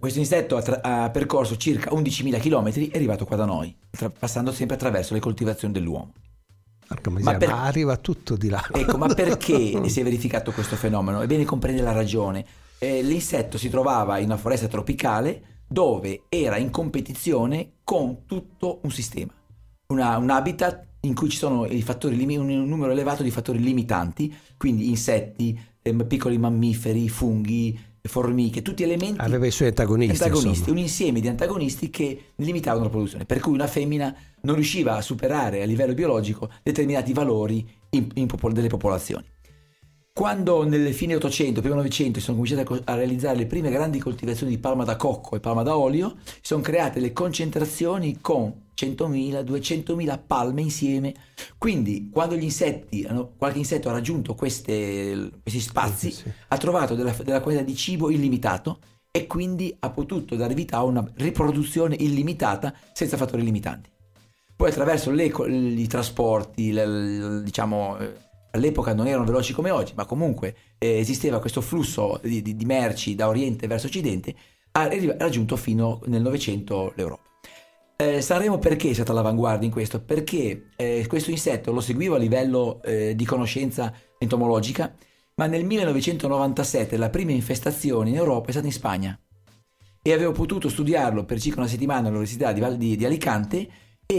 Questo insetto ha, tra- ha percorso circa 11.000 km e è arrivato qua da noi, tra- passando sempre attraverso le coltivazioni dell'uomo. Ma, per... ma, arriva tutto di là. Ecco, ma perché si è verificato questo fenomeno? È bene comprendere la ragione. Eh, l'insetto si trovava in una foresta tropicale dove era in competizione con tutto un sistema, una, un habitat in cui ci sono fattori, un numero elevato di fattori limitanti, quindi insetti, eh, piccoli mammiferi, funghi, formiche, tutti elementi. Aveva i suoi antagonisti. antagonisti un insieme di antagonisti che limitavano la produzione, per cui una femmina non riusciva a superare a livello biologico determinati valori in, in popol- delle popolazioni. Quando nelle fine 800, primo 900 si sono cominciate a, realizzare le prime grandi coltivazioni di palma da cocco e palma da olio, si sono create le concentrazioni con 100.000, 200.000 palme insieme. Quindi quando gli insetti, qualche insetto ha raggiunto queste, questi spazi, sì, sì. ha trovato della, della qualità di cibo illimitato e quindi ha potuto dare vita a una riproduzione illimitata senza fattori limitanti. Poi attraverso le, i trasporti, le, diciamo eh, all'epoca non erano veloci come oggi, ma comunque eh, esisteva questo flusso di, di, di, merci da oriente verso occidente, ha raggiunto fino nel Novecento l'Europa. Eh, Sanremo perché è stata all'avanguardia in questo? Perché eh, questo insetto lo seguivo a livello eh, di conoscenza entomologica, ma nel 1997 la prima infestazione in Europa è stata in Spagna e avevo potuto studiarlo per circa una settimana all'Università di, di, di Alicante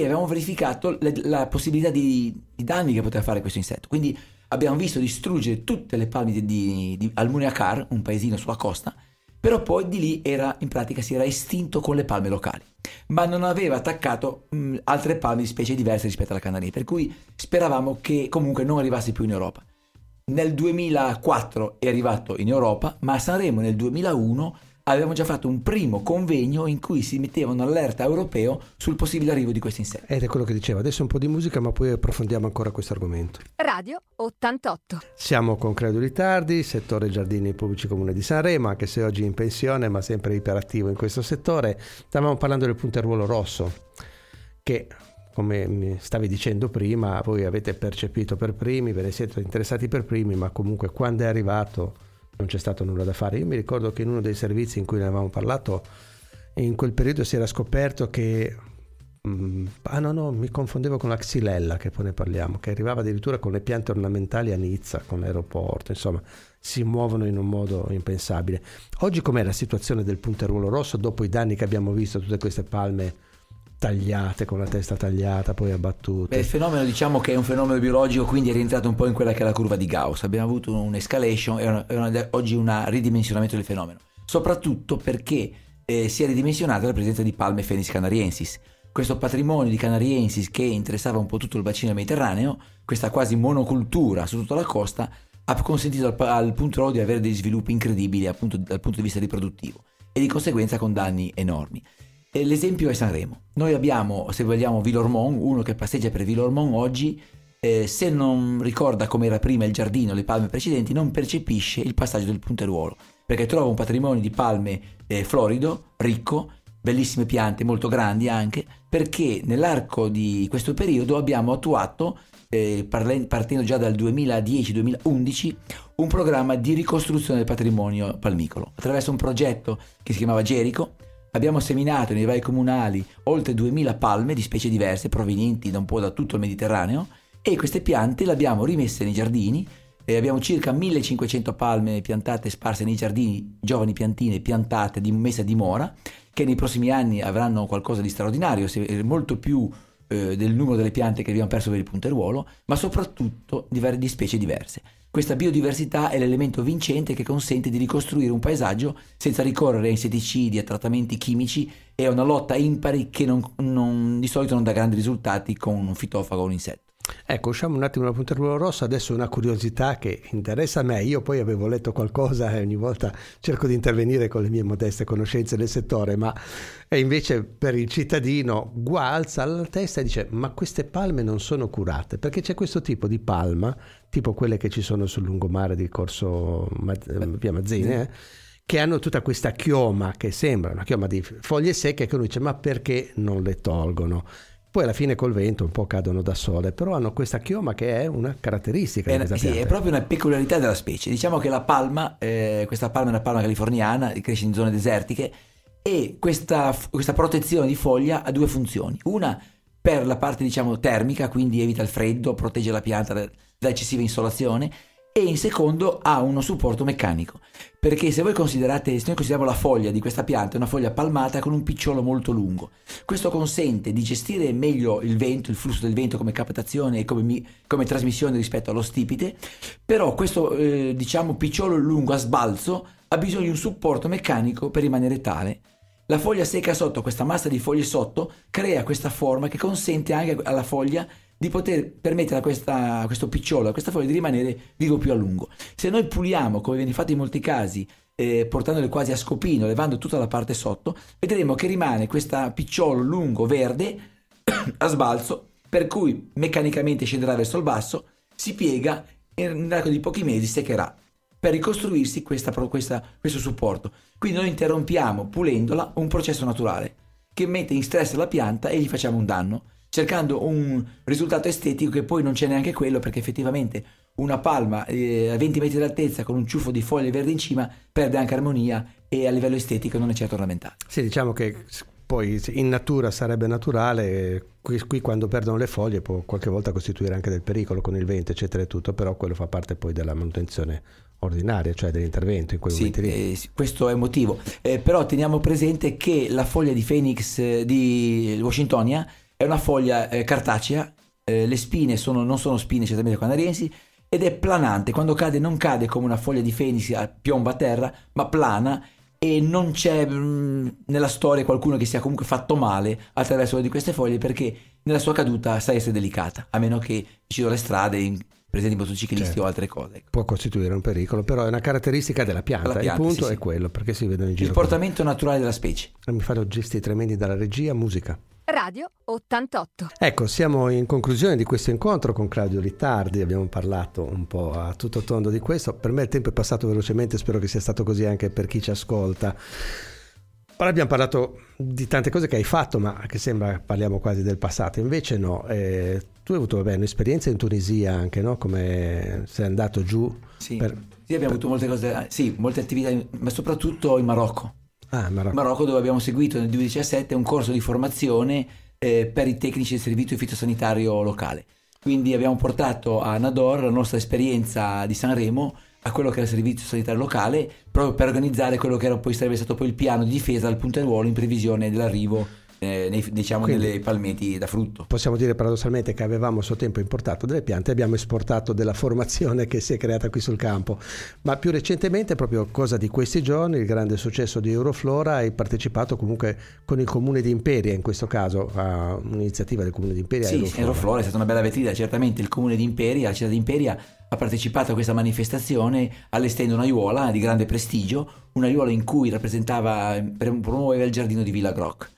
e avevamo verificato le, la possibilità di, di, danni che poteva fare questo insetto. Quindi abbiamo visto distruggere tutte le palme di, di, Almuniacar, un paesino sulla costa, però poi di lì era, in pratica si era estinto con le palme locali, ma non aveva attaccato mh, altre palme di specie diverse rispetto alla canaria, per cui speravamo che comunque non arrivasse più in Europa. Nel 2004 è arrivato in Europa, ma a Sanremo nel 2001 avevamo già fatto un primo convegno in cui si metteva un'allerta europeo sul possibile arrivo di questi insetti. Ed è quello che dicevo, adesso un po' di musica ma poi approfondiamo ancora questo argomento. Radio 88. Siamo con Credo Ritardi, settore giardini pubblici comune di Sanremo, anche se oggi in pensione ma sempre iperattivo in questo settore. Stavamo parlando del punteruolo rosso che come mi stavi dicendo prima, voi avete percepito per primi, ve ne siete interessati per primi, ma comunque quando è arrivato non c'è stato nulla da fare. Io mi ricordo che in uno dei servizi in cui ne avevamo parlato, in quel periodo si era scoperto che... Mm, ah no, no, mi confondevo con la xylella, che poi ne parliamo, che arrivava addirittura con le piante ornamentali a Nizza, con l'aeroporto, insomma, si muovono in un modo impensabile. Oggi com'è la situazione del punteruolo rosso dopo i danni che abbiamo visto, tutte queste palme tagliate, con la testa tagliata, poi abbattute. Beh, il fenomeno diciamo che è un fenomeno biologico, quindi è rientrato un po' in quella che è la curva di Gauss. Abbiamo avuto un'escalation e oggi un ridimensionamento del fenomeno, soprattutto perché eh, si è ridimensionata la presenza di palme Fenis canariensis. Questo patrimonio di canariensis che interessava un po' tutto il bacino mediterraneo, questa quasi monocultura su tutta la costa, ha consentito al, al punto di avere degli sviluppi incredibili appunto dal punto di vista riproduttivo e di conseguenza con danni enormi. L'esempio è Sanremo. Noi abbiamo, se vogliamo, Villormont, uno che passeggia per Villormont oggi, eh, se non ricorda come era prima il giardino, le palme precedenti, non percepisce il passaggio del punteruolo, perché trova un patrimonio di palme eh, florido, ricco, bellissime piante, molto grandi anche, perché nell'arco di questo periodo abbiamo attuato, eh, partendo già dal 2010-2011, un programma di ricostruzione del patrimonio palmicolo, attraverso un progetto che si chiamava Gerico, Abbiamo seminato nei vari comunali oltre 2000 palme di specie diverse provenienti da un po' da tutto il Mediterraneo e queste piante le abbiamo rimesse nei giardini e abbiamo circa 1500 palme piantate sparse nei giardini, giovani piantine piantate, di, messe a dimora, che nei prossimi anni avranno qualcosa di straordinario, molto più eh, del numero delle piante che abbiamo perso per il punteruolo, ma soprattutto di, di specie diverse. Questa biodiversità è l'elemento vincente che consente di ricostruire un paesaggio senza ricorrere a insetticidi, a trattamenti chimici e a una lotta impari che non, non, di solito non dà grandi risultati con un fitofago o un insetto. Ecco, usciamo un attimo dal punteruolo rosso, adesso una curiosità che interessa a me, io poi avevo letto qualcosa e ogni volta cerco di intervenire con le mie modeste conoscenze del settore, ma invece per il cittadino gualza la testa e dice ma queste palme non sono curate, perché c'è questo tipo di palma, tipo quelle che ci sono sul lungomare di Corso Via Mazzine, eh, che hanno tutta questa chioma che sembra una chioma di foglie secche che uno dice ma perché non le tolgono? Poi alla fine col vento un po' cadono da sole, però hanno questa chioma che è una caratteristica. È, una, sì, è proprio una peculiarità della specie. Diciamo che la palma, eh, questa palma è una palma californiana, cresce in zone desertiche e questa, questa protezione di foglia ha due funzioni. Una per la parte diciamo termica, quindi evita il freddo, protegge la pianta da eccessiva insolazione e in secondo ha uno supporto meccanico. Perché se voi considerate, se noi consideriamo la foglia di questa pianta, è una foglia palmata con un picciolo molto lungo. Questo consente di gestire meglio il vento, il flusso del vento come captazione e come, mi, come trasmissione rispetto allo stipite, però questo eh, diciamo picciolo lungo a sbalzo ha bisogno di un supporto meccanico per rimanere tale. La foglia secca sotto, questa massa di foglie sotto, crea questa forma che consente anche alla foglia di poter permettere a, questa, a questo picciolo, a questa foglia di rimanere vivo più a lungo. Se noi puliamo, come viene fatto in molti casi, eh, portandole quasi a scopino, levando tutta la parte sotto, vedremo che rimane questo picciolo lungo verde a sbalzo, per cui meccanicamente scenderà verso il basso, si piega e nell'arco di pochi mesi seccherà per ricostruirsi questa, questa, questo supporto. Quindi noi interrompiamo, pulendola, un processo naturale che mette in stress la pianta e gli facciamo un danno cercando un risultato estetico che poi non c'è neanche quello perché effettivamente una palma eh, a 20 metri d'altezza con un ciuffo di foglie verdi in cima perde anche armonia e a livello estetico non è certo ornamentale. Sì, diciamo che poi in natura sarebbe naturale, qui, qui, quando perdono le foglie può qualche volta costituire anche del pericolo con il vento, eccetera e tutto, però quello fa parte poi della manutenzione ordinaria, cioè dell'intervento in quei sì, momenti lì. Eh, questo è il motivo. Eh, però teniamo presente che la foglia di Phoenix eh, di Washingtonia è una foglia eh, cartacea, eh, le spine sono, non sono spine certamente canariensi, ed è planante, quando cade non cade come una foglia di Phoenix piomba a terra, ma plana e non c'è mh, mm, nella storia qualcuno che sia comunque fatto male attraverso una di queste foglie perché nella sua caduta sa essere delicata, a meno che giro le strade in presenti motociclisti certo. o altre cose. Ecco. Può costituire un pericolo, però è una caratteristica della pianta, pianta il punto sì, è sì. quello, perché si vedono in giro. Il portamento naturale della specie. Mi fanno gesti tremendi dalla regia, musica. Radio 88. Ecco, siamo in conclusione di questo incontro con Claudio Littardi, abbiamo parlato un po' a tutto tondo di questo, per me il tempo è passato velocemente, spero che sia stato così anche per chi ci ascolta. Ora abbiamo parlato di tante cose che hai fatto, ma che sembra parliamo quasi del passato, invece no, eh, tu hai avuto vabbè, un'esperienza in Tunisia anche, no? Come sei andato giù? Sì, per, sì abbiamo per... avuto molte cose, sì, molte attività, ma soprattutto in Marocco. Ah, Marocco. Marocco dove abbiamo seguito nel 2017 un corso di formazione eh, per i tecnici del servizio fitosanitario locale. Quindi abbiamo portato a Nador la nostra esperienza di Sanremo a quello che era il servizio sanitario locale proprio per organizzare quello che era poi, sarebbe stato poi il piano di difesa dal punto di ruolo in previsione dell'arrivo eh, nei, diciamo Quindi, delle palmeti da frutto. Possiamo dire paradossalmente che avevamo a suo tempo importato delle piante e abbiamo esportato della formazione che si è creata qui sul campo, ma più recentemente, proprio cosa di questi giorni, il grande successo di Euroflora, hai partecipato comunque con il comune di Imperia, in questo caso a un'iniziativa del comune di Imperia. Sì, Euroflora. Euroflora è stata una bella vetrina, certamente il comune di Imperia, la città di Imperia ha partecipato a questa manifestazione allestendo un'aiuola di grande prestigio, un'aiuola in cui rappresentava, promuoveva il giardino di Villa Groc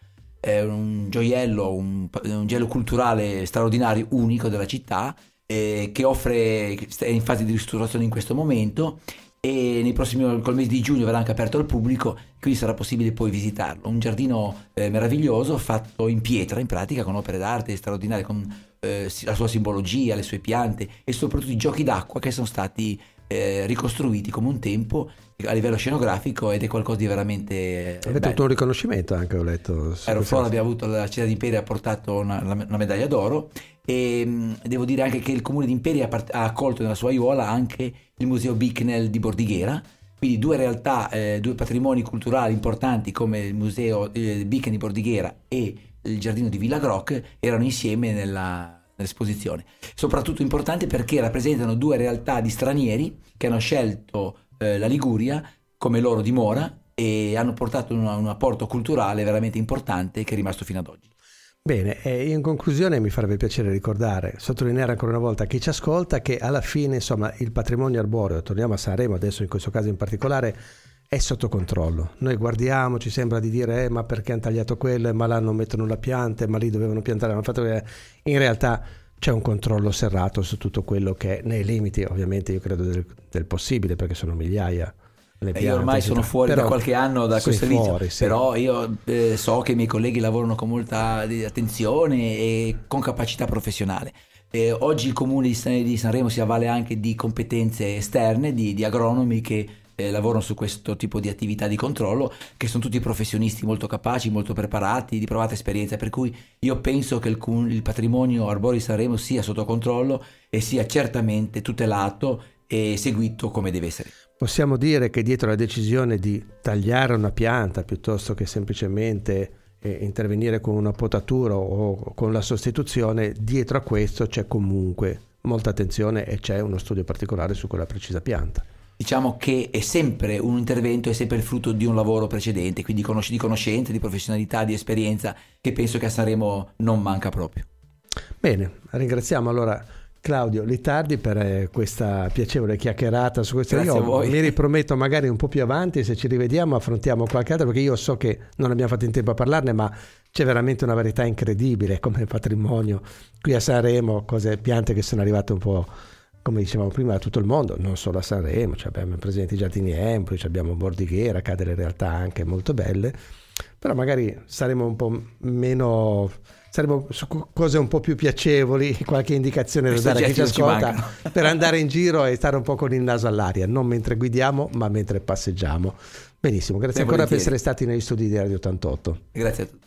è un gioiello, un, un gelo culturale straordinario, unico della città, eh, che offre, è in fase di ristrutturazione in questo momento e nei prossimi, col mese di giugno verrà anche aperto al pubblico, quindi sarà possibile poi visitarlo. Un giardino eh, meraviglioso fatto in pietra, in pratica, con opere d'arte straordinarie, con eh, la sua simbologia, le sue piante e soprattutto i giochi d'acqua che sono stati eh, ricostruiti come un tempo a livello scenografico ed è qualcosa di veramente eh, avete avuto un riconoscimento anche ho letto Aeroflora abbiamo avuto la città di Imperia ha portato una, una, medaglia d'oro e mm, devo dire anche che il comune di Imperia ha accolto nella sua aiuola anche il museo Bicknell di Bordighera. Quindi due realtà, eh, due patrimoni culturali importanti come il museo eh, Bicknell di Bordighera e il giardino di Villa Groc erano insieme nella, nell'esposizione. Soprattutto importanti perché rappresentano due realtà di stranieri che hanno scelto eh, la Liguria come loro dimora e hanno portato un, un apporto culturale veramente importante che è rimasto fino ad oggi. Bene, in conclusione mi farebbe piacere ricordare, sottolineare ancora una volta a chi ci ascolta che alla fine insomma il patrimonio arboreo, torniamo a Sanremo adesso in questo caso in particolare, è sotto controllo. Noi guardiamo, ci sembra di dire eh, ma perché hanno tagliato quello, ma là non mettono la pianta, ma lì dovevano piantare, hanno fatto... In realtà c'è un controllo serrato su tutto quello che è nei limiti ovviamente io credo del, del possibile perché sono migliaia le piante, io ormai sono fuori però, da qualche anno da questo servizio sì. però io eh, so che i miei colleghi lavorano con molta attenzione e con capacità professionale. Eh, oggi il comune di, Sanremo si avvale anche di competenze esterne di, di agronomi che eh, lavorano su questo tipo di attività di controllo, che sono tutti professionisti molto capaci, molto preparati, di provata esperienza, per cui io penso che il, il patrimonio Arbori Sanremo sia sotto controllo e sia certamente tutelato e seguito come deve essere. Possiamo dire che dietro la decisione di tagliare una pianta piuttosto che semplicemente eh, intervenire con una potatura o con la sostituzione, dietro a questo c'è comunque molta attenzione e c'è uno studio particolare su quella precisa pianta diciamo che è sempre un intervento, è sempre il frutto di un lavoro precedente, quindi di conoscenza, di professionalità, di esperienza, che penso che a Sanremo non manca proprio. Bene, ringraziamo allora Claudio Litardi per eh, questa piacevole chiacchierata su questo. Grazie io mi riprometto magari un po' più avanti, se ci rivediamo affrontiamo qualche altro, perché io so che non abbiamo fatto in tempo a parlarne, ma c'è veramente una varietà incredibile come patrimonio qui a Sanremo, cose, piante che sono arrivate un po' come dicevamo prima, da tutto il mondo, non solo a Sanremo, cioè abbiamo presenti giardini Empoli, abbiamo Bordighera, che ha delle realtà anche molto belle, però magari saremo un po' meno saremo su cose un po' più piacevoli, qualche indicazione da dare a chi ci ascolta per andare in giro e stare un po' con il naso all'aria, non mentre guidiamo, ma mentre passeggiamo. Benissimo, grazie ancora per essere stati negli studi di Radio 88. Grazie a tutti.